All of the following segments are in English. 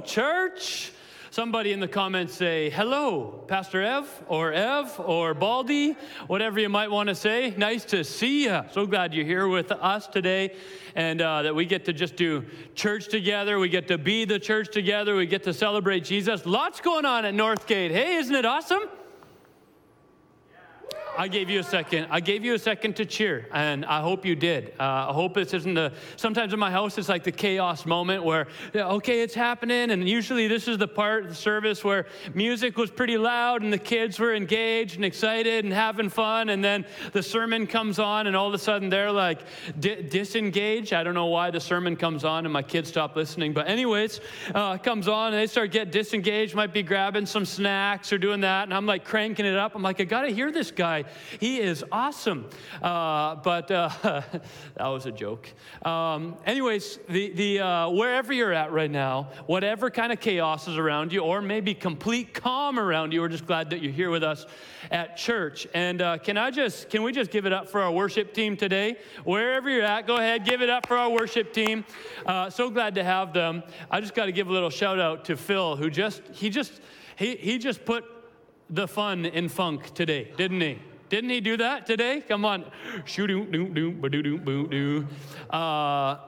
Church. Somebody in the comments say, Hello, Pastor Ev, or Ev, or Baldy, whatever you might want to say. Nice to see you. So glad you're here with us today and uh, that we get to just do church together. We get to be the church together. We get to celebrate Jesus. Lots going on at Northgate. Hey, isn't it awesome? I gave you a second. I gave you a second to cheer, and I hope you did. Uh, I hope this isn't the. Sometimes in my house, it's like the chaos moment where, okay, it's happening, and usually this is the part of the service where music was pretty loud and the kids were engaged and excited and having fun, and then the sermon comes on, and all of a sudden they're like di- disengaged. I don't know why the sermon comes on and my kids stop listening, but anyways, uh, comes on and they start getting disengaged. Might be grabbing some snacks or doing that, and I'm like cranking it up. I'm like, I gotta hear this guy. He is awesome. Uh, but uh, that was a joke. Um, anyways, the, the, uh, wherever you're at right now, whatever kind of chaos is around you, or maybe complete calm around you, we're just glad that you're here with us at church. And uh, can I just, can we just give it up for our worship team today? Wherever you're at, go ahead, give it up for our worship team. Uh, so glad to have them. I just got to give a little shout out to Phil, who just, he just, he, he just put the fun in funk today, didn't he? Didn't he do that today? Come on. Uh,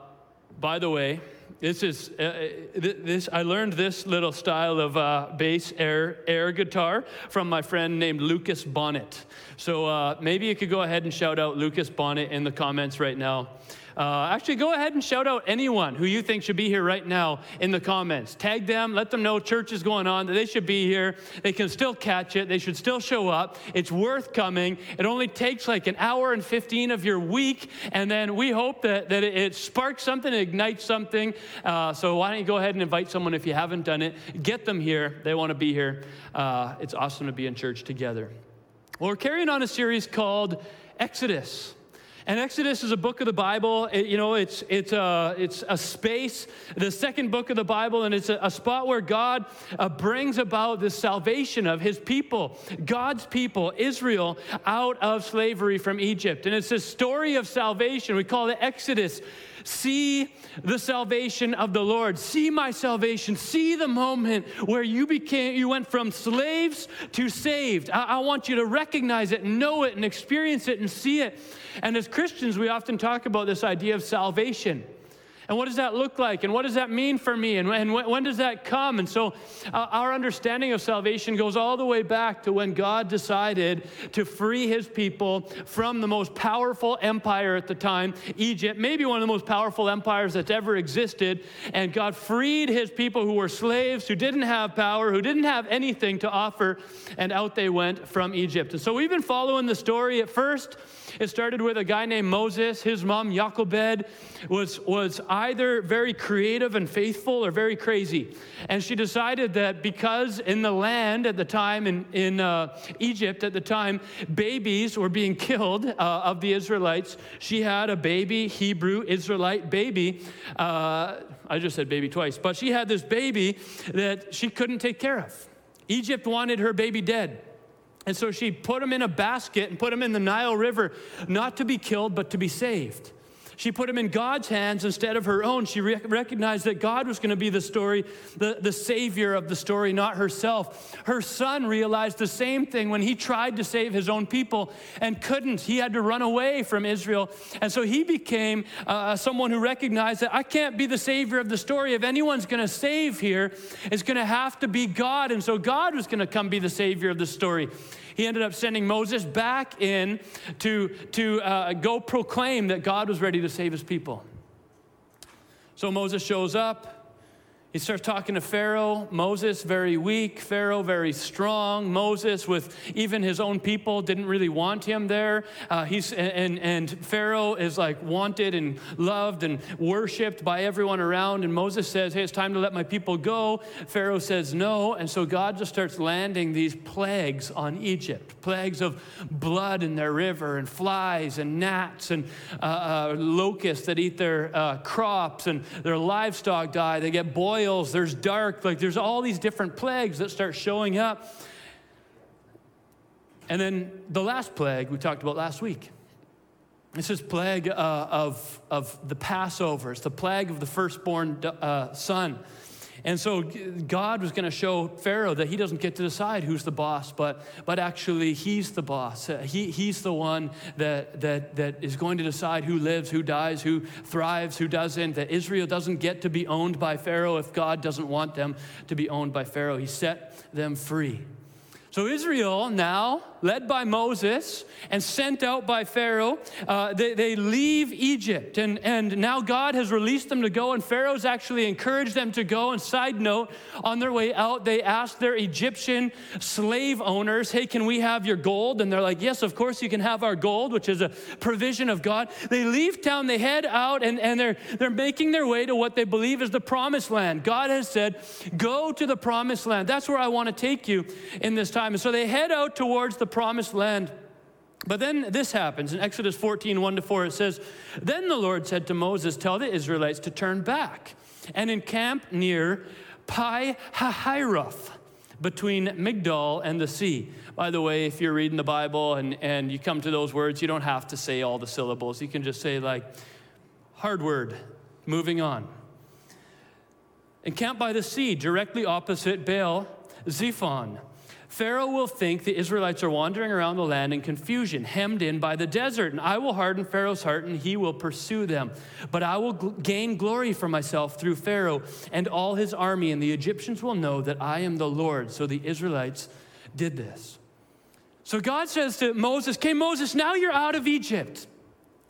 by the way, this is uh, uh this. I learned this little style of uh, bass air air guitar from my friend named Lucas Bonnet. So uh, maybe you could go ahead and shout out Lucas Bonnet in the comments right now. Uh, actually, go ahead and shout out anyone who you think should be here right now in the comments. Tag them, let them know church is going on, that they should be here. They can still catch it, they should still show up. It's worth coming. It only takes like an hour and 15 of your week, and then we hope that, that it, it sparks something, it ignites something. Uh, so why don't you go ahead and invite someone if you haven't done it? Get them here. They want to be here. Uh, it's awesome to be in church together. Well, we're carrying on a series called Exodus. And Exodus is a book of the Bible. It, you know, it's, it's, a, it's a space, the second book of the Bible, and it's a, a spot where God uh, brings about the salvation of his people, God's people, Israel, out of slavery from Egypt. And it's a story of salvation. We call it Exodus. See the salvation of the Lord. See my salvation. See the moment where you became, you went from slaves to saved. I, I want you to recognize it, know it, and experience it and see it. And as Christians, we often talk about this idea of salvation. And what does that look like? And what does that mean for me? And, and when, when does that come? And so uh, our understanding of salvation goes all the way back to when God decided to free his people from the most powerful empire at the time, Egypt, maybe one of the most powerful empires that's ever existed. And God freed his people who were slaves, who didn't have power, who didn't have anything to offer, and out they went from Egypt. And so we've been following the story at first. It started with a guy named Moses. His mom, Jochebed, was, was either very creative and faithful or very crazy. And she decided that because in the land at the time, in, in uh, Egypt at the time, babies were being killed uh, of the Israelites, she had a baby, Hebrew Israelite baby. Uh, I just said baby twice, but she had this baby that she couldn't take care of. Egypt wanted her baby dead. And so she put him in a basket and put him in the Nile River, not to be killed, but to be saved. She put him in God's hands instead of her own. She re- recognized that God was going to be the story, the, the savior of the story, not herself. Her son realized the same thing when he tried to save his own people and couldn't. He had to run away from Israel. And so he became uh, someone who recognized that I can't be the savior of the story. If anyone's going to save here, it's going to have to be God. And so God was going to come be the savior of the story he ended up sending Moses back in to, to uh, go proclaim that God was ready to save his people. So Moses shows up. He starts talking to Pharaoh. Moses, very weak. Pharaoh, very strong. Moses, with even his own people, didn't really want him there. Uh, he's, and, and Pharaoh is like wanted and loved and worshiped by everyone around. And Moses says, Hey, it's time to let my people go. Pharaoh says no. And so God just starts landing these plagues on Egypt plagues of blood in their river, and flies, and gnats, and uh, uh, locusts that eat their uh, crops, and their livestock die. They get boiled boils, there's dark, like there's all these different plagues that start showing up. And then the last plague we talked about last week. This is plague uh, of, of the Passover. It's the plague of the firstborn uh, son. And so God was going to show Pharaoh that he doesn't get to decide who's the boss, but, but actually he's the boss. Uh, he, he's the one that, that, that is going to decide who lives, who dies, who thrives, who doesn't. That Israel doesn't get to be owned by Pharaoh if God doesn't want them to be owned by Pharaoh. He set them free. So Israel now led by Moses and sent out by Pharaoh. Uh, they, they leave Egypt, and, and now God has released them to go, and Pharaoh's actually encouraged them to go. And side note, on their way out, they asked their Egyptian slave owners, Hey, can we have your gold? And they're like, Yes, of course you can have our gold, which is a provision of God. They leave town, they head out, and, and they're, they're making their way to what they believe is the promised land. God has said, Go to the promised land. That's where I want to take you in this time. And so they head out towards the promised land. But then this happens in Exodus 14, 1 to 4. It says, Then the Lord said to Moses, Tell the Israelites to turn back and encamp near Pi Hahiroth between Migdol and the sea. By the way, if you're reading the Bible and, and you come to those words, you don't have to say all the syllables. You can just say, like, hard word, moving on. Encamp by the sea, directly opposite Baal Zephon. Pharaoh will think the Israelites are wandering around the land in confusion, hemmed in by the desert, and I will harden Pharaoh's heart and he will pursue them. But I will gl- gain glory for myself through Pharaoh and all his army, and the Egyptians will know that I am the Lord. So the Israelites did this. So God says to Moses, Okay, Moses, now you're out of Egypt.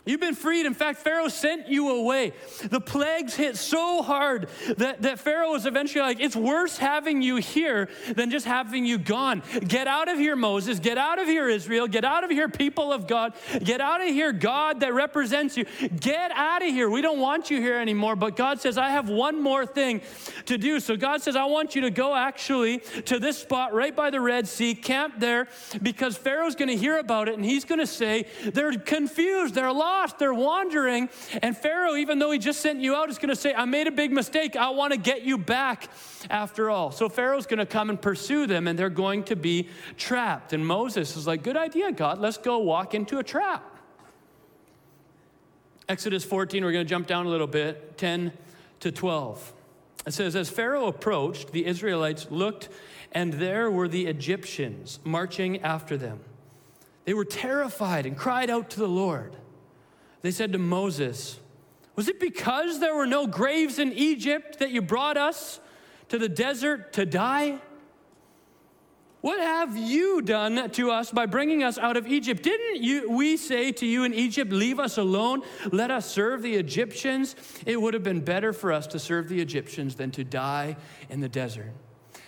You've been freed. In fact, Pharaoh sent you away. The plagues hit so hard that, that Pharaoh was eventually like, it's worse having you here than just having you gone. Get out of here, Moses. Get out of here, Israel. Get out of here, people of God. Get out of here, God that represents you. Get out of here. We don't want you here anymore. But God says, I have one more thing to do. So God says, I want you to go actually to this spot right by the Red Sea, camp there, because Pharaoh's going to hear about it and he's going to say, they're confused. They're lost lost, they're wandering. And Pharaoh, even though he just sent you out, is going to say, I made a big mistake. I want to get you back after all. So Pharaoh's going to come and pursue them, and they're going to be trapped. And Moses is like, Good idea, God. Let's go walk into a trap. Exodus 14, we're going to jump down a little bit, 10 to 12. It says, As Pharaoh approached, the Israelites looked, and there were the Egyptians marching after them. They were terrified and cried out to the Lord. They said to Moses, Was it because there were no graves in Egypt that you brought us to the desert to die? What have you done to us by bringing us out of Egypt? Didn't you, we say to you in Egypt, Leave us alone, let us serve the Egyptians? It would have been better for us to serve the Egyptians than to die in the desert.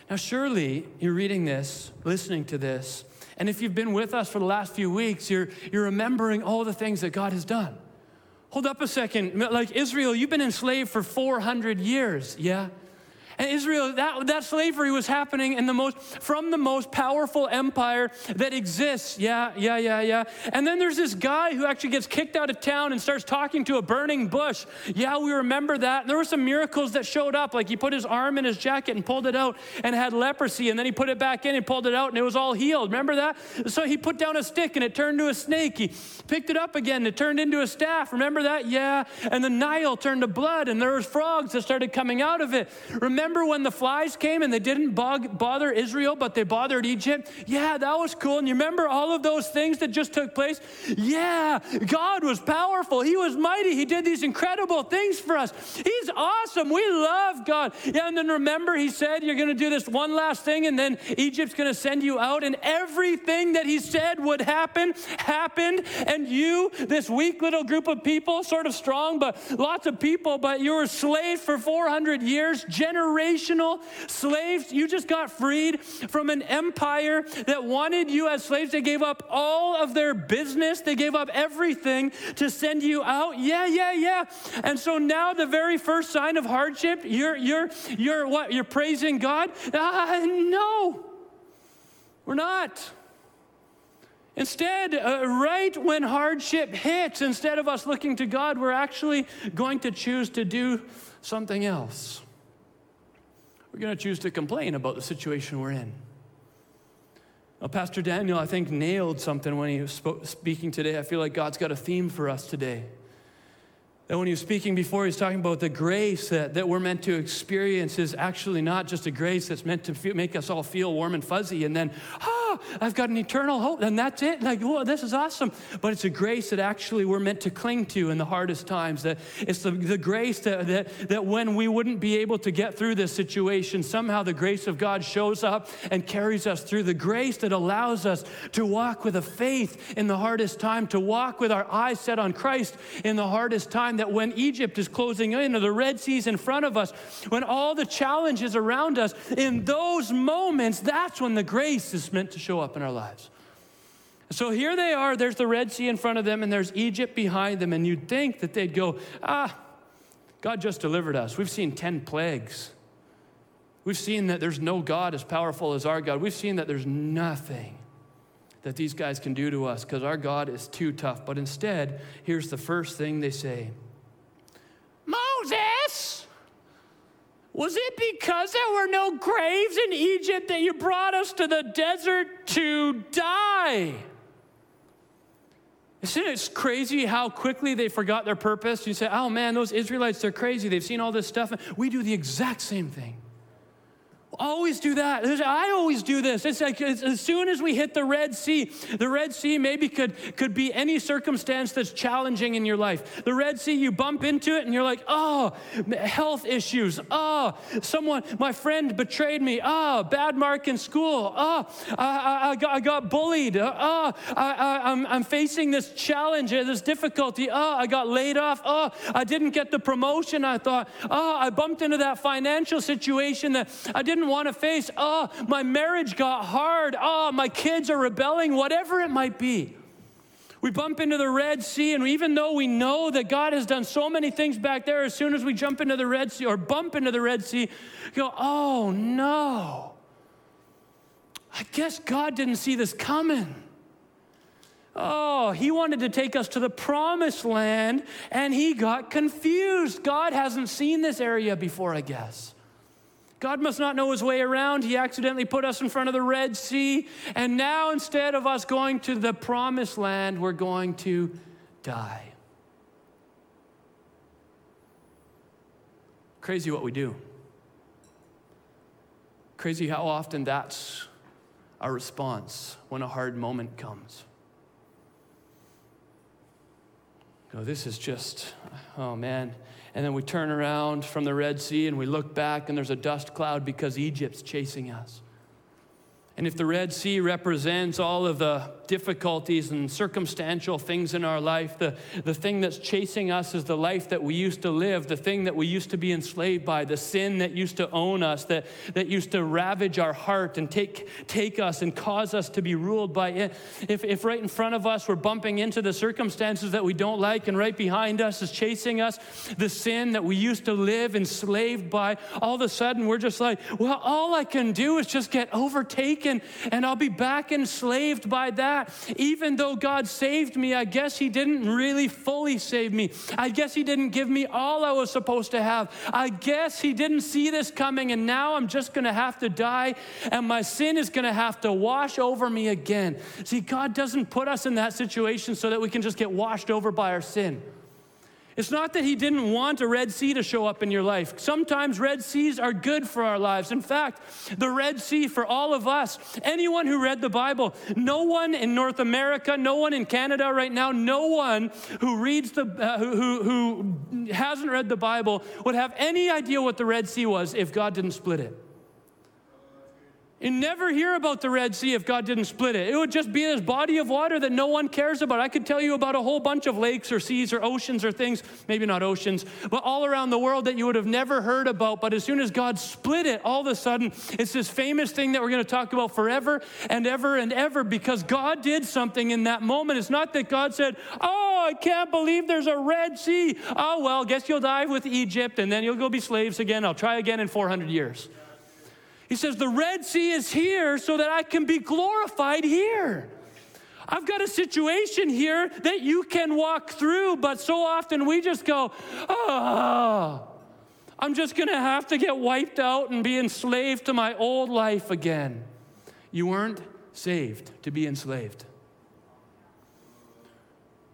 Now, surely you're reading this, listening to this, and if you've been with us for the last few weeks, you're, you're remembering all the things that God has done. Hold up a second. Like Israel, you've been enslaved for 400 years, yeah? And Israel, that, that slavery was happening in the most, from the most powerful empire that exists. Yeah, yeah, yeah, yeah. And then there's this guy who actually gets kicked out of town and starts talking to a burning bush. Yeah, we remember that. And there were some miracles that showed up. Like he put his arm in his jacket and pulled it out and had leprosy. And then he put it back in and pulled it out and it was all healed. Remember that? So he put down a stick and it turned to a snake. He picked it up again and it turned into a staff. Remember that? Yeah. And the Nile turned to blood and there was frogs that started coming out of it. Remember Remember when the flies came and they didn't bug, bother Israel, but they bothered Egypt? Yeah, that was cool. And you remember all of those things that just took place? Yeah, God was powerful. He was mighty. He did these incredible things for us. He's awesome. We love God. Yeah, and then remember, He said, You're going to do this one last thing, and then Egypt's going to send you out. And everything that He said would happen happened. And you, this weak little group of people, sort of strong, but lots of people, but you were slaves for 400 years, generations generational slaves. You just got freed from an empire that wanted you as slaves. They gave up all of their business, they gave up everything to send you out. Yeah, yeah, yeah. And so now the very first sign of hardship, you're you're you're what? You're praising God? Uh, no. We're not. Instead, uh, right when hardship hits, instead of us looking to God, we're actually going to choose to do something else we're going to choose to complain about the situation we're in. Now, Pastor Daniel, I think, nailed something when he was speaking today. I feel like God's got a theme for us today. That when he was speaking before, he was talking about the grace that, that we're meant to experience is actually not just a grace that's meant to make us all feel warm and fuzzy and then, ah, Ah, I've got an eternal hope and that's it. Like, whoa, this is awesome. But it's a grace that actually we're meant to cling to in the hardest times. That it's the, the grace that, that, that when we wouldn't be able to get through this situation, somehow the grace of God shows up and carries us through. The grace that allows us to walk with a faith in the hardest time, to walk with our eyes set on Christ in the hardest time time that when Egypt is closing in or the Red Sea's in front of us, when all the challenges around us, in those moments, that's when the grace is meant to show up in our lives. So here they are, there's the Red Sea in front of them, and there's Egypt behind them, and you'd think that they'd go, ah, God just delivered us. We've seen 10 plagues. We've seen that there's no God as powerful as our God. We've seen that there's nothing that these guys can do to us because our God is too tough. But instead, here's the first thing they say Moses, was it because there were no graves in Egypt that you brought us to the desert to die? Isn't it crazy how quickly they forgot their purpose? You say, oh man, those Israelites, they're crazy. They've seen all this stuff. We do the exact same thing. Always do that. I always do this. It's like as soon as we hit the Red Sea, the Red Sea maybe could, could be any circumstance that's challenging in your life. The Red Sea, you bump into it and you're like, oh, health issues. Oh, someone, my friend betrayed me. Oh, bad mark in school. Oh, I, I, got, I got bullied. Oh, I, am I'm facing this challenge, uh, this difficulty. Oh, I got laid off. Oh, I didn't get the promotion I thought. Oh, I bumped into that financial situation that I didn't didn't want to face. Oh, my marriage got hard. Oh, my kids are rebelling, whatever it might be. We bump into the Red Sea, and even though we know that God has done so many things back there, as soon as we jump into the Red Sea or bump into the Red Sea, go, oh no. I guess God didn't see this coming. Oh, he wanted to take us to the promised land and he got confused. God hasn't seen this area before, I guess. God must not know his way around. He accidentally put us in front of the Red Sea. And now, instead of us going to the promised land, we're going to die. Crazy what we do. Crazy how often that's our response when a hard moment comes. This is just, oh man. And then we turn around from the Red Sea and we look back and there's a dust cloud because Egypt's chasing us. And if the Red Sea represents all of the difficulties and circumstantial things in our life, the, the thing that's chasing us is the life that we used to live, the thing that we used to be enslaved by, the sin that used to own us, that, that used to ravage our heart and take, take us and cause us to be ruled by it. If, if right in front of us we're bumping into the circumstances that we don't like, and right behind us is chasing us the sin that we used to live enslaved by, all of a sudden we're just like, well, all I can do is just get overtaken and I'll be back enslaved by that. Even though God saved me, I guess He didn't really fully save me. I guess He didn't give me all I was supposed to have. I guess He didn't see this coming, and now I'm just going to have to die, and my sin is going to have to wash over me again. See, God doesn't put us in that situation so that we can just get washed over by our sin. It's not that he didn't want a Red Sea to show up in your life. Sometimes Red Seas are good for our lives. In fact, the Red Sea for all of us, anyone who read the Bible, no one in North America, no one in Canada right now, no one who reads the uh, who, who, hasn't read the Bible would have any idea what the Red Sea was if God didn't split it. You never hear about the Red Sea if God didn't split it. It would just be this body of water that no one cares about. I could tell you about a whole bunch of lakes or seas or oceans or things, maybe not oceans, but all around the world that you would have never heard about. But as soon as God split it, all of a sudden, it's this famous thing that we're going to talk about forever and ever and ever because God did something in that moment. It's not that God said, Oh, I can't believe there's a Red Sea. Oh, well, guess you'll die with Egypt and then you'll go be slaves again. I'll try again in 400 years. He says, The Red Sea is here so that I can be glorified here. I've got a situation here that you can walk through, but so often we just go, Oh, I'm just going to have to get wiped out and be enslaved to my old life again. You weren't saved to be enslaved.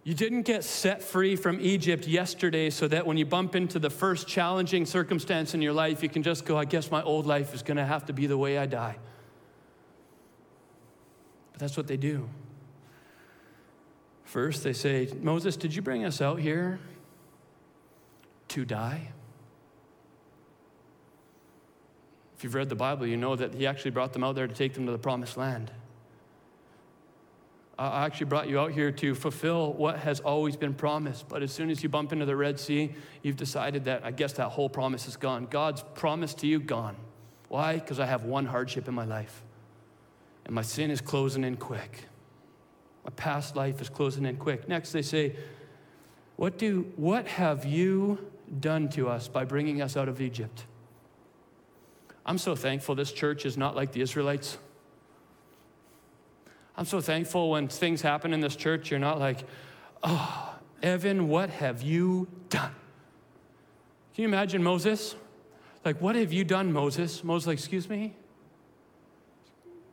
You didn't get set free from Egypt yesterday so that when you bump into the first challenging circumstance in your life, you can just go, I guess my old life is going to have to be the way I die. But that's what they do. First, they say, Moses, did you bring us out here to die? If you've read the Bible, you know that he actually brought them out there to take them to the promised land. I actually brought you out here to fulfill what has always been promised. But as soon as you bump into the Red Sea, you've decided that I guess that whole promise is gone. God's promise to you, gone. Why? Because I have one hardship in my life. And my sin is closing in quick. My past life is closing in quick. Next, they say, What, do, what have you done to us by bringing us out of Egypt? I'm so thankful this church is not like the Israelites. I'm so thankful when things happen in this church, you're not like, oh, Evan, what have you done? Can you imagine Moses? Like, what have you done, Moses? Moses, like, excuse me?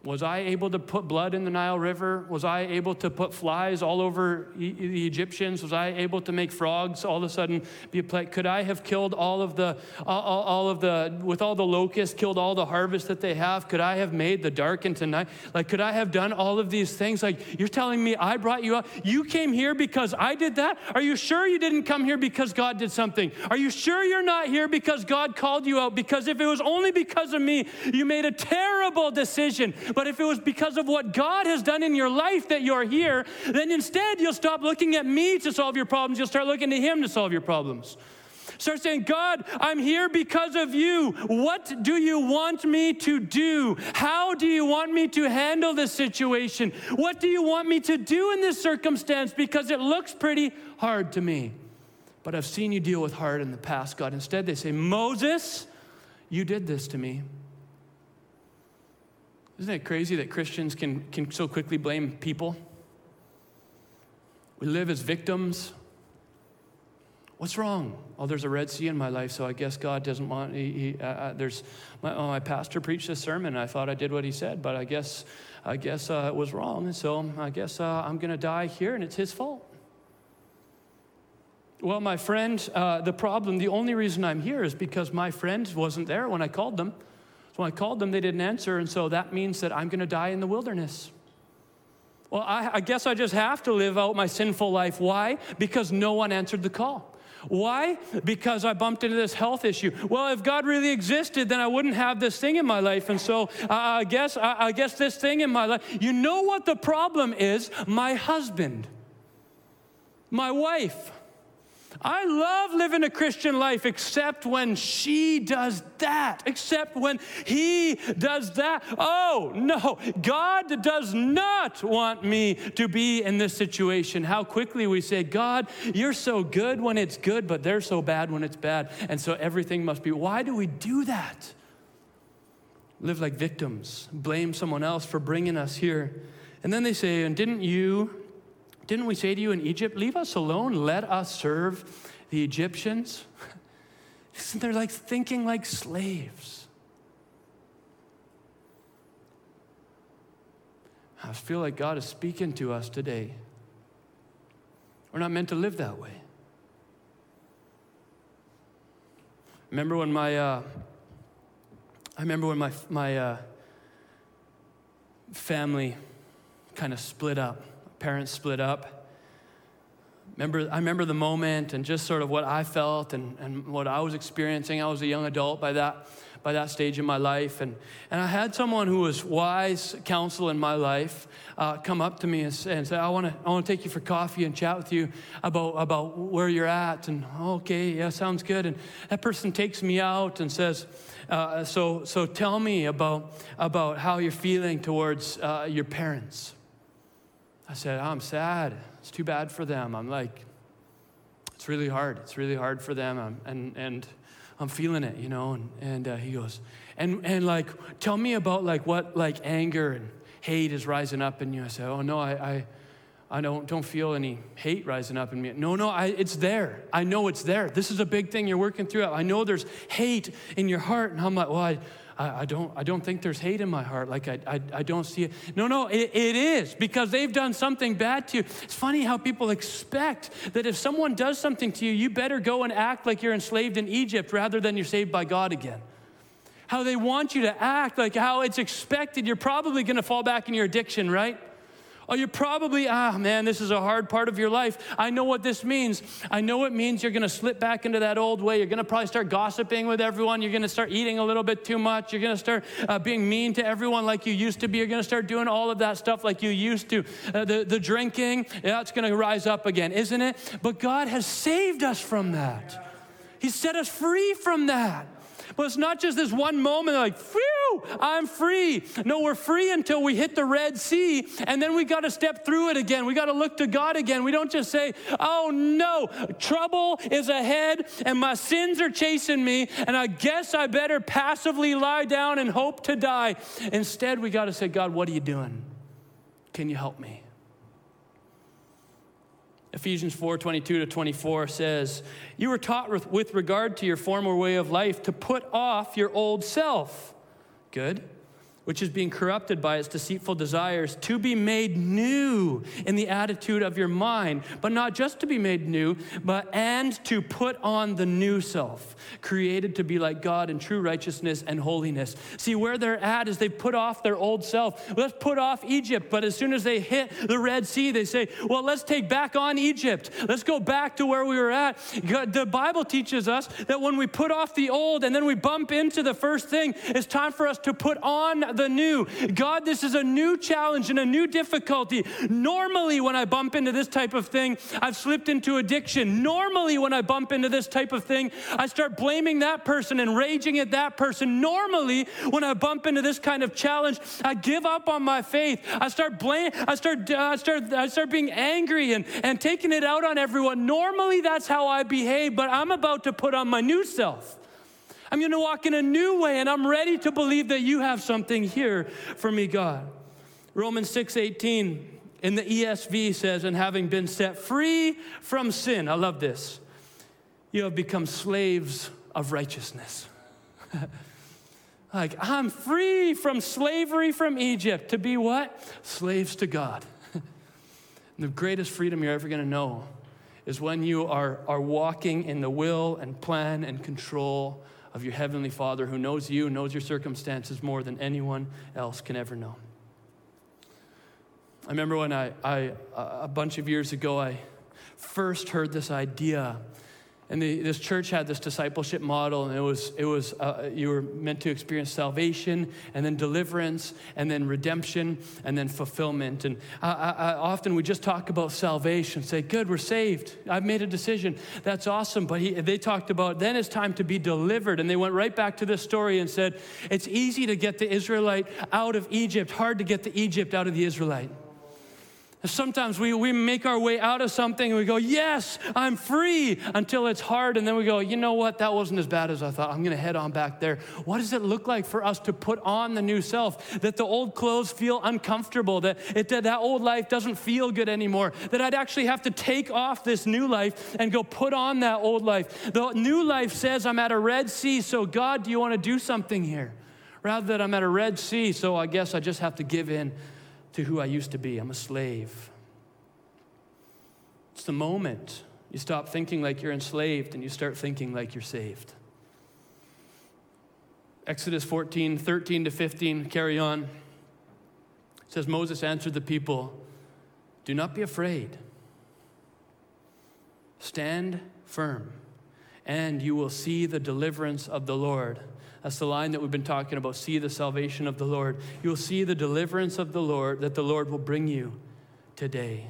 Was I able to put blood in the Nile River? Was I able to put flies all over the Egyptians? Was I able to make frogs all of a sudden be a plague? Could I have killed all of the, all, all of the, with all the locusts, killed all the harvest that they have? Could I have made the dark into night? Like, could I have done all of these things? Like, you're telling me I brought you up. You came here because I did that? Are you sure you didn't come here because God did something? Are you sure you're not here because God called you out? Because if it was only because of me, you made a terrible decision. But if it was because of what God has done in your life that you're here, then instead you'll stop looking at me to solve your problems. You'll start looking to Him to solve your problems. Start saying, God, I'm here because of you. What do you want me to do? How do you want me to handle this situation? What do you want me to do in this circumstance? Because it looks pretty hard to me. But I've seen you deal with hard in the past, God. Instead, they say, Moses, you did this to me. Isn't it crazy that Christians can, can so quickly blame people? We live as victims. What's wrong? Oh, there's a Red Sea in my life, so I guess God doesn't want. He, he, uh, uh there's my, oh, my pastor preached a sermon. I thought I did what he said, but I guess I guess uh, it was wrong. So I guess uh, I'm going to die here, and it's his fault. Well, my friend, uh, the problem, the only reason I'm here is because my friend wasn't there when I called them. When I called them, they didn't answer, and so that means that I'm going to die in the wilderness. Well, I, I, guess I just have to live out my sinful life. Why? Because no one answered the call. Why? Because I bumped into this health issue. Well, if God really existed, then I wouldn't have this thing in my life. And so uh, I guess I, I guess this thing in my life. You know what the problem is? My husband, my wife. I love living a Christian life except when she does that, except when he does that. Oh, no, God does not want me to be in this situation. How quickly we say, God, you're so good when it's good, but they're so bad when it's bad. And so everything must be. Why do we do that? Live like victims, blame someone else for bringing us here. And then they say, and didn't you didn't we say to you in Egypt, leave us alone, let us serve the Egyptians? Isn't they're like thinking like slaves? I feel like God is speaking to us today. We're not meant to live that way. Remember when my, uh, I remember when my, my uh, family kind of split up parents split up. Remember, I remember the moment and just sort of what I felt and, and what I was experiencing. I was a young adult by that, by that stage in my life. And, and I had someone who was wise counsel in my life uh, come up to me and, say, and say, I want to I wanna take you for coffee and chat with you about, about where you're at. And okay, yeah, sounds good. And that person takes me out and says, uh, so, so tell me about, about how you're feeling towards uh, your parents. I said, I'm sad. It's too bad for them. I'm like, it's really hard. It's really hard for them. I'm, and, and I'm feeling it, you know? And, and uh, he goes, and, and like, tell me about like what like anger and hate is rising up in you. I said, oh no, I, I, I don't, don't feel any hate rising up in me. No, no, I, it's there. I know it's there. This is a big thing you're working through. I know there's hate in your heart. And I'm like, well, I, I, I, don't, I don't think there's hate in my heart. Like, I, I, I don't see it. No, no, it, it is because they've done something bad to you. It's funny how people expect that if someone does something to you, you better go and act like you're enslaved in Egypt rather than you're saved by God again. How they want you to act, like how it's expected. You're probably going to fall back in your addiction, right? Oh, you're probably, ah, man, this is a hard part of your life. I know what this means. I know it means you're going to slip back into that old way. You're going to probably start gossiping with everyone. You're going to start eating a little bit too much. You're going to start uh, being mean to everyone like you used to be. You're going to start doing all of that stuff like you used to. Uh, the, the drinking, yeah, it's going to rise up again, isn't it? But God has saved us from that. He set us free from that. But it's not just this one moment like, phew, I'm free. No, we're free until we hit the Red Sea, and then we got to step through it again. We got to look to God again. We don't just say, oh no, trouble is ahead, and my sins are chasing me, and I guess I better passively lie down and hope to die. Instead, we got to say, God, what are you doing? Can you help me? Ephesians 4 22 to 24 says, You were taught with, with regard to your former way of life to put off your old self. Good which is being corrupted by its deceitful desires, to be made new in the attitude of your mind, but not just to be made new, but and to put on the new self, created to be like God in true righteousness and holiness. See, where they're at is they put off their old self. Let's put off Egypt, but as soon as they hit the Red Sea, they say, well, let's take back on Egypt. Let's go back to where we were at. The Bible teaches us that when we put off the old and then we bump into the first thing, it's time for us to put on the new. God, this is a new challenge and a new difficulty. Normally, when I bump into this type of thing, I've slipped into addiction. Normally, when I bump into this type of thing, I start blaming that person and raging at that person. Normally, when I bump into this kind of challenge, I give up on my faith. I start blame. I start. Uh, I start. I start being angry and and taking it out on everyone. Normally, that's how I behave. But I'm about to put on my new self. I'm going to walk in a new way, and I'm ready to believe that you have something here for me, God. Romans 6 18 in the ESV says, and having been set free from sin, I love this, you have become slaves of righteousness. like, I'm free from slavery from Egypt to be what? Slaves to God. the greatest freedom you're ever going to know is when you are, are walking in the will and plan and control of your Heavenly Father who knows you, knows your circumstances more than anyone else can ever know. I remember when I, I a bunch of years ago, I first heard this idea and the, this church had this discipleship model, and it was, it was uh, you were meant to experience salvation, and then deliverance, and then redemption, and then fulfillment. And I, I, often we just talk about salvation, say, Good, we're saved. I've made a decision. That's awesome. But he, they talked about then it's time to be delivered. And they went right back to this story and said, It's easy to get the Israelite out of Egypt, hard to get the Egypt out of the Israelite. Sometimes we, we make our way out of something and we go, Yes, I'm free, until it's hard. And then we go, You know what? That wasn't as bad as I thought. I'm going to head on back there. What does it look like for us to put on the new self? That the old clothes feel uncomfortable, that, it, that that old life doesn't feel good anymore, that I'd actually have to take off this new life and go put on that old life. The new life says, I'm at a Red Sea, so God, do you want to do something here? Rather than I'm at a Red Sea, so I guess I just have to give in to who I used to be. I'm a slave. It's the moment you stop thinking like you're enslaved and you start thinking like you're saved. Exodus 14, 13 to 15, carry on. It says, Moses answered the people, Do not be afraid. Stand firm, and you will see the deliverance of the Lord that's the line that we've been talking about. See the salvation of the Lord. You'll see the deliverance of the Lord that the Lord will bring you today.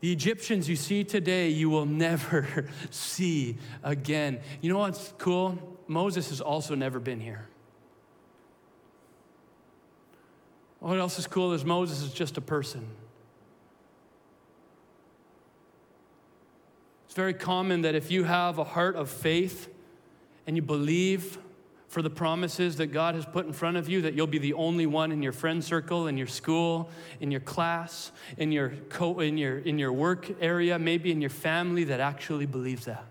The Egyptians you see today, you will never see again. You know what's cool? Moses has also never been here. What else is cool is Moses is just a person. It's very common that if you have a heart of faith and you believe for the promises that God has put in front of you, that you'll be the only one in your friend circle, in your school, in your class, in your, co- in your, in your work area, maybe in your family that actually believes that.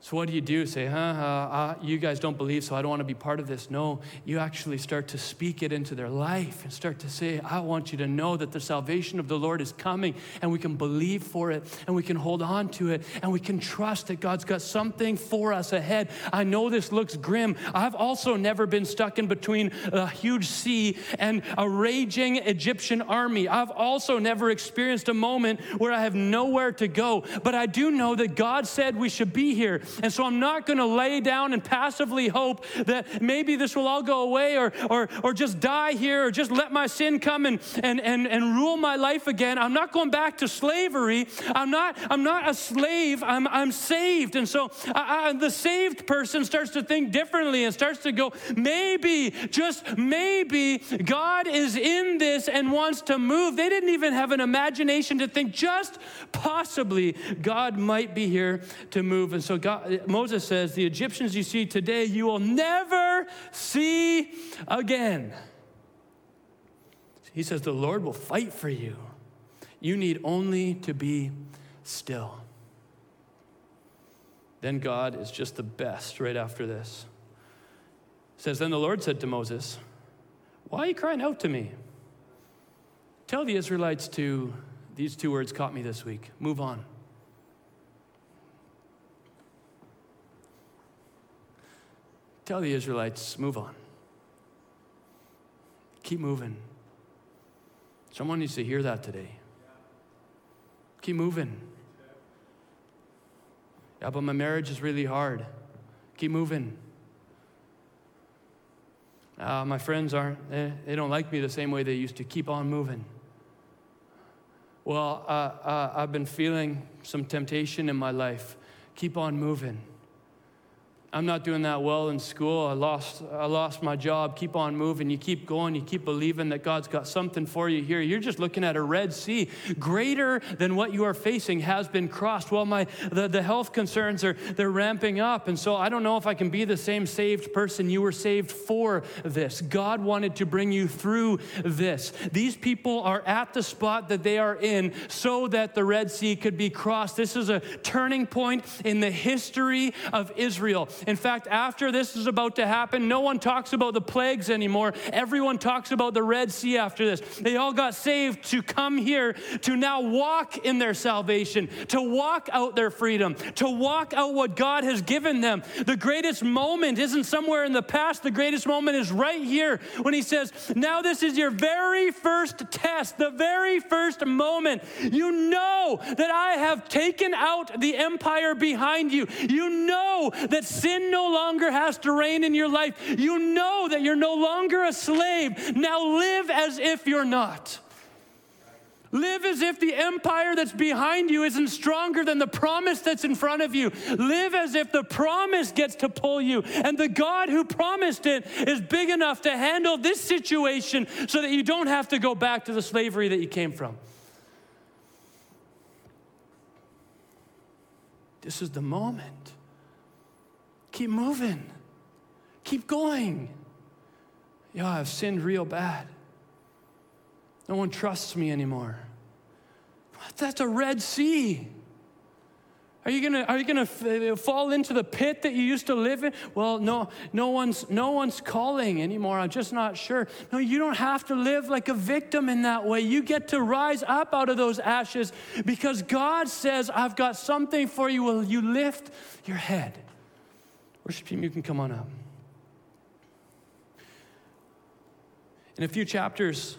So, what do you do? Say, huh, uh, uh, you guys don't believe, so I don't want to be part of this. No, you actually start to speak it into their life and start to say, I want you to know that the salvation of the Lord is coming, and we can believe for it, and we can hold on to it, and we can trust that God's got something for us ahead. I know this looks grim. I've also never been stuck in between a huge sea and a raging Egyptian army. I've also never experienced a moment where I have nowhere to go, but I do know that God said we should be here. And so I'm not going to lay down and passively hope that maybe this will all go away or, or, or just die here or just let my sin come and, and, and, and rule my life again. I'm not going back to slavery. I'm not, I'm not a slave. I'm, I'm saved. And so I, I, the saved person starts to think differently and starts to go, maybe, just maybe, God is in this and wants to move. They didn't even have an imagination to think just possibly God might be here to move. And so God, Moses says, The Egyptians you see today, you will never see again. He says, The Lord will fight for you. You need only to be still. Then God is just the best right after this. It says, Then the Lord said to Moses, Why are you crying out to me? Tell the Israelites to, these two words caught me this week move on. Tell the Israelites, move on. Keep moving. Someone needs to hear that today. Keep moving. Yeah, but my marriage is really hard. Keep moving. Uh, my friends aren't, they, don't like me the same way they used to. Keep on moving. Well, uh, uh, I've been feeling some temptation in my life. Keep on moving. I'm not doing that well in school. I lost, I lost my job. Keep on moving. You keep going. You keep believing that God's got something for you here. You're just looking at a Red Sea. Greater than what you are facing has been crossed. Well, my, the, the health concerns are they're ramping up. And so I don't know if I can be the same saved person. You were saved for this. God wanted to bring you through this. These people are at the spot that they are in so that the Red Sea could be crossed. This is a turning point in the history of Israel. In fact, after this is about to happen, no one talks about the plagues anymore. Everyone talks about the Red Sea after this. They all got saved to come here to now walk in their salvation, to walk out their freedom, to walk out what God has given them. The greatest moment isn't somewhere in the past, the greatest moment is right here when He says, Now this is your very first test, the very first moment. You know that I have taken out the empire behind you. You know that sin no longer has to reign in your life. You know that you're no longer a slave. Now live as if you're not. Live as if the empire that's behind you isn't stronger than the promise that's in front of you. Live as if the promise gets to pull you, and the God who promised it is big enough to handle this situation so that you don't have to go back to the slavery that you came from. This is the moment. Keep moving. Keep going. Yeah, I've sinned real bad. No one trusts me anymore. That's a Red Sea. Are you gonna are you gonna f- uh, fall into the pit that you used to live in? Well, no, no one's no one's calling anymore. I'm just not sure. No, you don't have to live like a victim in that way. You get to rise up out of those ashes because God says, "I've got something for you." Will you lift your head? Worship team, you can come on up. In a few chapters,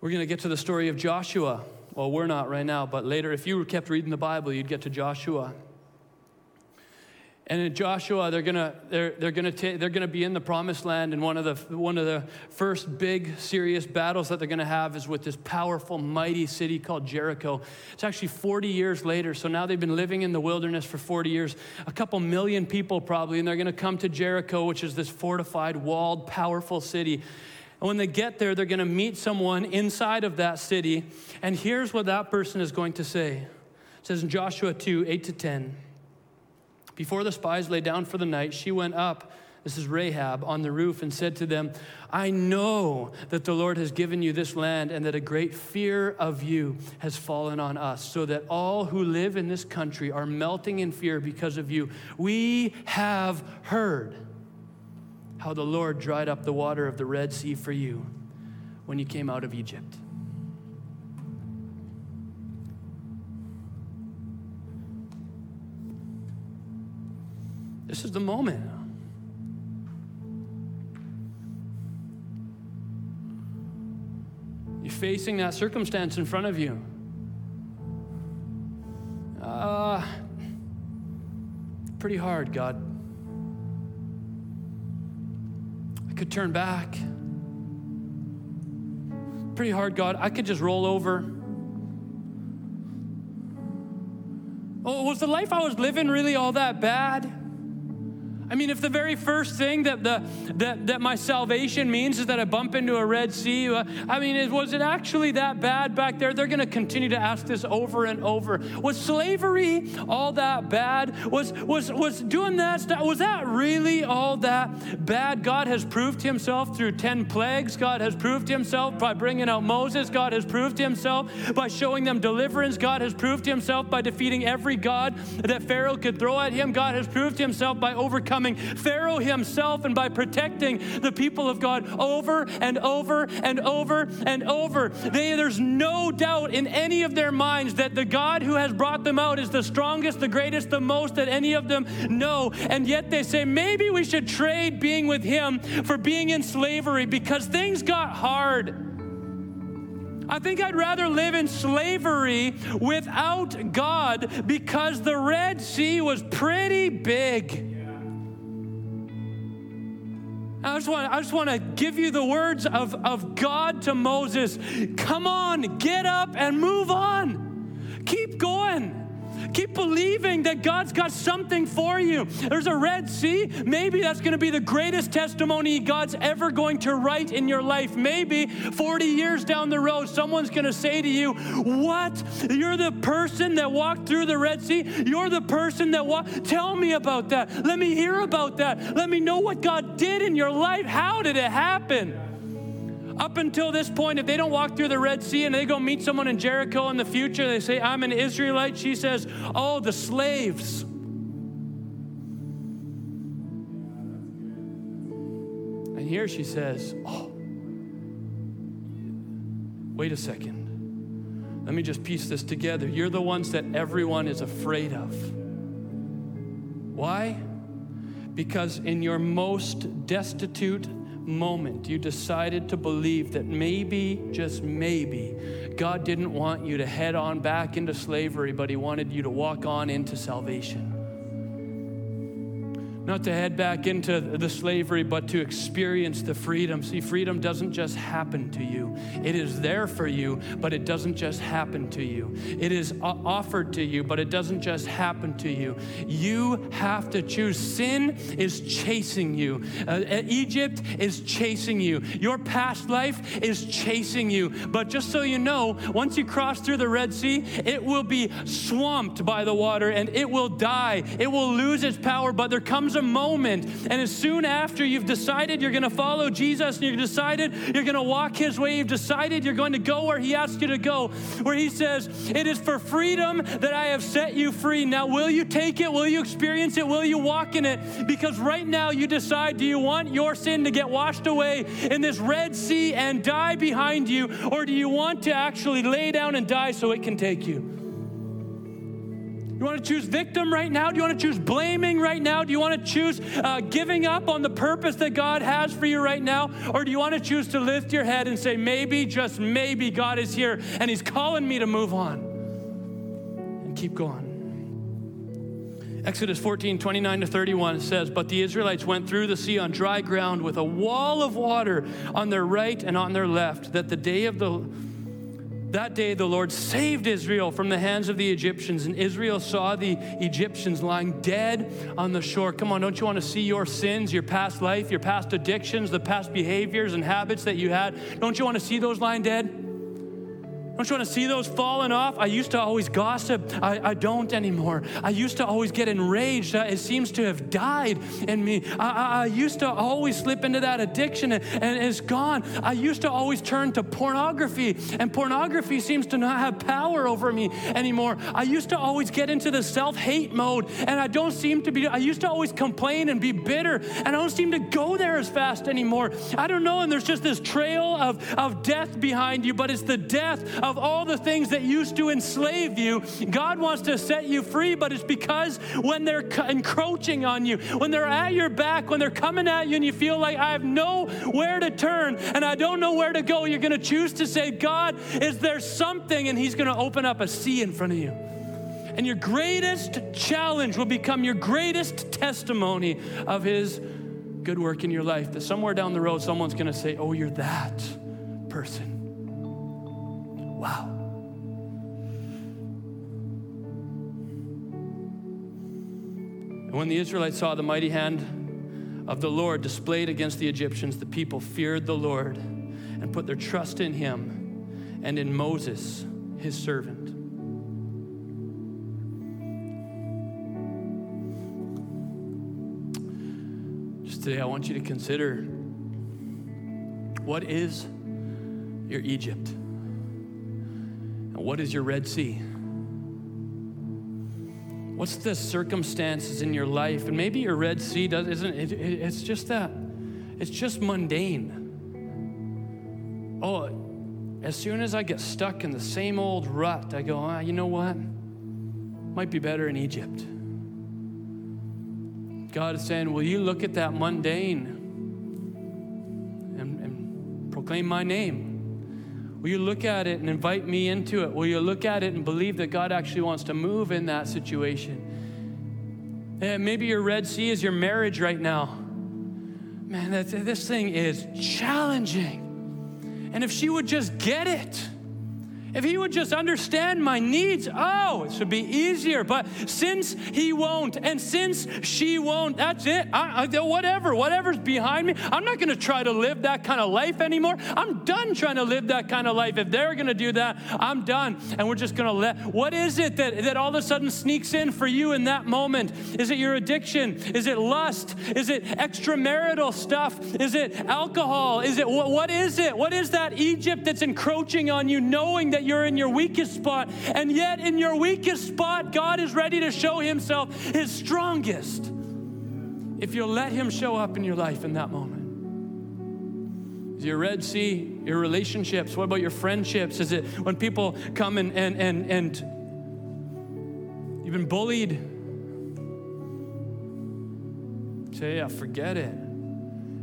we're going to get to the story of Joshua. Well, we're not right now, but later, if you kept reading the Bible, you'd get to Joshua. And in Joshua, they're gonna, they're, they're, gonna ta- they're gonna be in the promised land, and one of, the, one of the first big, serious battles that they're gonna have is with this powerful, mighty city called Jericho. It's actually 40 years later, so now they've been living in the wilderness for 40 years, a couple million people probably, and they're gonna come to Jericho, which is this fortified, walled, powerful city. And when they get there, they're gonna meet someone inside of that city, and here's what that person is going to say. It says in Joshua 2 8 to 10. Before the spies lay down for the night, she went up this is Rahab, on the roof and said to them, I know that the Lord has given you this land and that a great fear of you has fallen on us, so that all who live in this country are melting in fear because of you. We have heard how the Lord dried up the water of the Red Sea for you when you came out of Egypt. This is the moment. You're facing that circumstance in front of you. Uh, pretty hard, God. I could turn back. Pretty hard, God. I could just roll over. Oh, was the life I was living really all that bad? I mean, if the very first thing that, the, that, that my salvation means is that I bump into a Red Sea, uh, I mean, was it actually that bad back there? They're going to continue to ask this over and over. Was slavery all that bad? Was, was, was doing that stuff, was that really all that bad? God has proved himself through 10 plagues. God has proved himself by bringing out Moses. God has proved himself by showing them deliverance. God has proved himself by defeating every God that Pharaoh could throw at him. God has proved himself by overcoming Pharaoh himself and by protecting the people of God over and over and over and over. They, there's no doubt in any of their minds that the God who has brought them out is the strongest, the greatest, the most that any of them know. And yet they say, maybe we should trade being with him for being in slavery because things got hard. I think I'd rather live in slavery without God because the Red Sea was pretty big. I just want, I just want to give you the words of, of God to Moses. Come on, get up and move on. Keep believing that God's got something for you. There's a Red Sea. Maybe that's going to be the greatest testimony God's ever going to write in your life. Maybe 40 years down the road, someone's going to say to you, What? You're the person that walked through the Red Sea? You're the person that walked. Tell me about that. Let me hear about that. Let me know what God did in your life. How did it happen? Up until this point, if they don't walk through the Red Sea and they go meet someone in Jericho in the future, they say, I'm an Israelite. She says, Oh, the slaves. And here she says, Oh, wait a second. Let me just piece this together. You're the ones that everyone is afraid of. Why? Because in your most destitute moment you decided to believe that maybe, just maybe, God didn't want you to head on back into slavery, but He wanted you to walk on into salvation not to head back into the slavery, but to experience the freedom. See, freedom doesn't just happen to you, it is there for you, but it doesn't just happen to you. It is offered to you, but it doesn't just happen to you. You have to choose. Sin is chasing you, uh, Egypt is chasing you, your past life is chasing you. But just so you know, once you cross through the Red Sea, it will be swamped by the water and it will die. It will lose its power, but there comes comes a moment, and as soon after you've decided you're going to follow Jesus and you've decided you're going to walk his way, you've decided you're going to go where he asks you to go, where he says, It is for freedom that I have set you free. Now, will you take it? Will you experience it? Will you walk in it? Because right now you decide do you want your sin to get washed away in this Red Sea and die behind you, or do you want to actually lay down and die so it can take you? Do you want to choose victim right now? Do you want to choose blaming right now? Do you want to choose uh, giving up on the purpose that God has for you right now? Or do you want to choose to lift your head and say, maybe, just maybe, God is here and He's calling me to move on and keep going? Exodus 14, 29 to 31 says, But the Israelites went through the sea on dry ground with a wall of water on their right and on their left, that the day of the that day, the Lord saved Israel from the hands of the Egyptians, and Israel saw the Egyptians lying dead on the shore. Come on, don't you want to see your sins, your past life, your past addictions, the past behaviors and habits that you had? Don't you want to see those lying dead? Don't you want to see those falling off? I used to always gossip. I, I don't anymore. I used to always get enraged. Uh, it seems to have died in me. I, I, I used to always slip into that addiction and, and it's gone. I used to always turn to pornography, and pornography seems to not have power over me anymore. I used to always get into the self hate mode, and I don't seem to be, I used to always complain and be bitter, and I don't seem to go there as fast anymore. I don't know, and there's just this trail of, of death behind you, but it's the death of all the things that used to enslave you. God wants to set you free, but it's because when they're encroaching on you, when they're at your back, when they're coming at you and you feel like I have nowhere to turn and I don't know where to go, you're going to choose to say, God, is there something? And He's going to open up a sea in front of you. And your greatest challenge will become your greatest testimony of His good work in your life. That somewhere down the road, someone's going to say, Oh, you're that person. Wow. And when the Israelites saw the mighty hand of the Lord displayed against the Egyptians, the people feared the Lord and put their trust in him and in Moses, his servant. Just today, I want you to consider what is your Egypt? What is your Red Sea? What's the circumstances in your life? And maybe your Red Sea does, isn't it, it, it's just that, it's just mundane. Oh, as soon as I get stuck in the same old rut, I go, ah, you know what? Might be better in Egypt. God is saying, Will you look at that mundane and, and proclaim my name? Will you look at it and invite me into it? Will you look at it and believe that God actually wants to move in that situation? And maybe your Red Sea is your marriage right now. Man, this thing is challenging. And if she would just get it, if he would just understand my needs, oh, it should be easier. But since he won't, and since she won't, that's it. I, I, whatever, whatever's behind me, I'm not going to try to live that kind of life anymore. I'm done trying to live that kind of life. If they're going to do that, I'm done. And we're just going to let. What is it that, that all of a sudden sneaks in for you in that moment? Is it your addiction? Is it lust? Is it extramarital stuff? Is it alcohol? Is it what, what is it? What is that Egypt that's encroaching on you, knowing that? That you're in your weakest spot. And yet, in your weakest spot, God is ready to show Himself His strongest if you'll let Him show up in your life in that moment. Is your Red Sea, your relationships? What about your friendships? Is it when people come and, and, and, and you've been bullied? Say, yeah, forget it.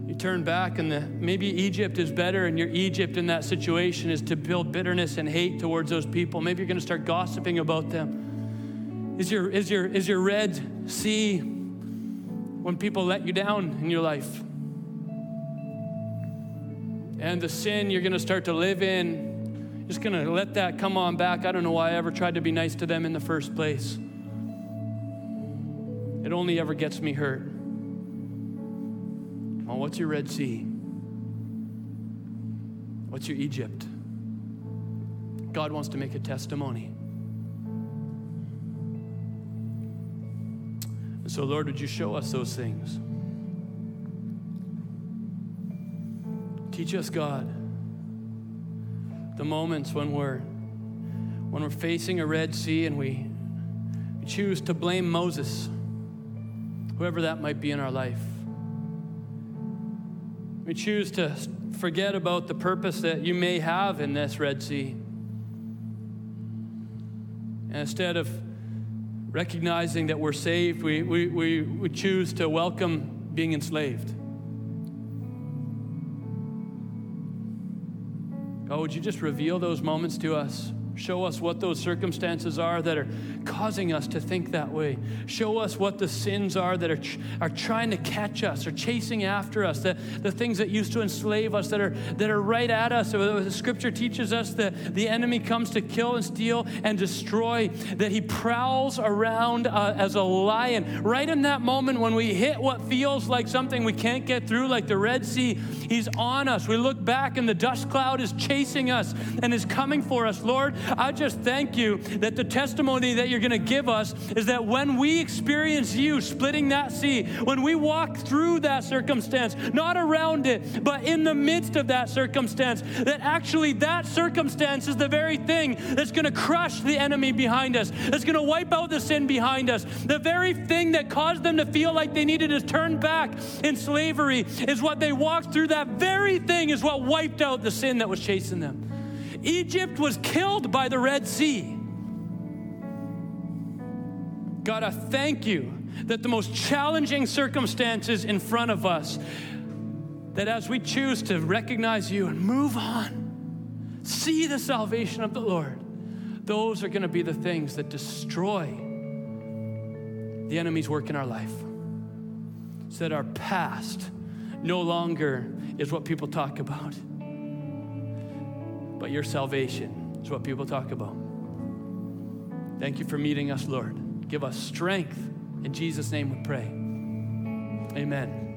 You turn back, and the, maybe Egypt is better, and your Egypt in that situation is to build bitterness and hate towards those people. Maybe you're going to start gossiping about them. Is your, is, your, is your Red Sea when people let you down in your life? And the sin you're going to start to live in, just going to let that come on back. I don't know why I ever tried to be nice to them in the first place. It only ever gets me hurt. What's your Red Sea? What's your Egypt? God wants to make a testimony. And so, Lord, would you show us those things? Teach us, God, the moments when we're when we're facing a Red Sea and we choose to blame Moses, whoever that might be in our life. We choose to forget about the purpose that you may have in this Red Sea. And instead of recognizing that we're saved, we, we, we, we choose to welcome being enslaved. God, would you just reveal those moments to us? Show us what those circumstances are that are causing us to think that way. Show us what the sins are that are, are trying to catch us or chasing after us, the, the things that used to enslave us that are, that are right at us. The scripture teaches us that the enemy comes to kill and steal and destroy, that he prowls around uh, as a lion. Right in that moment when we hit what feels like something we can't get through, like the Red Sea, he's on us. We look back and the dust cloud is chasing us and is coming for us. Lord, I just thank you that the testimony that you're going to give us is that when we experience you splitting that sea, when we walk through that circumstance, not around it, but in the midst of that circumstance, that actually that circumstance is the very thing that's going to crush the enemy behind us, that's going to wipe out the sin behind us. The very thing that caused them to feel like they needed to turn back in slavery is what they walked through. That very thing is what wiped out the sin that was chasing them. Egypt was killed by the Red Sea. God, I thank you that the most challenging circumstances in front of us, that as we choose to recognize you and move on, see the salvation of the Lord, those are going to be the things that destroy the enemy's work in our life. So that our past no longer is what people talk about but your salvation is what people talk about. Thank you for meeting us, Lord. Give us strength. In Jesus' name we pray. Amen.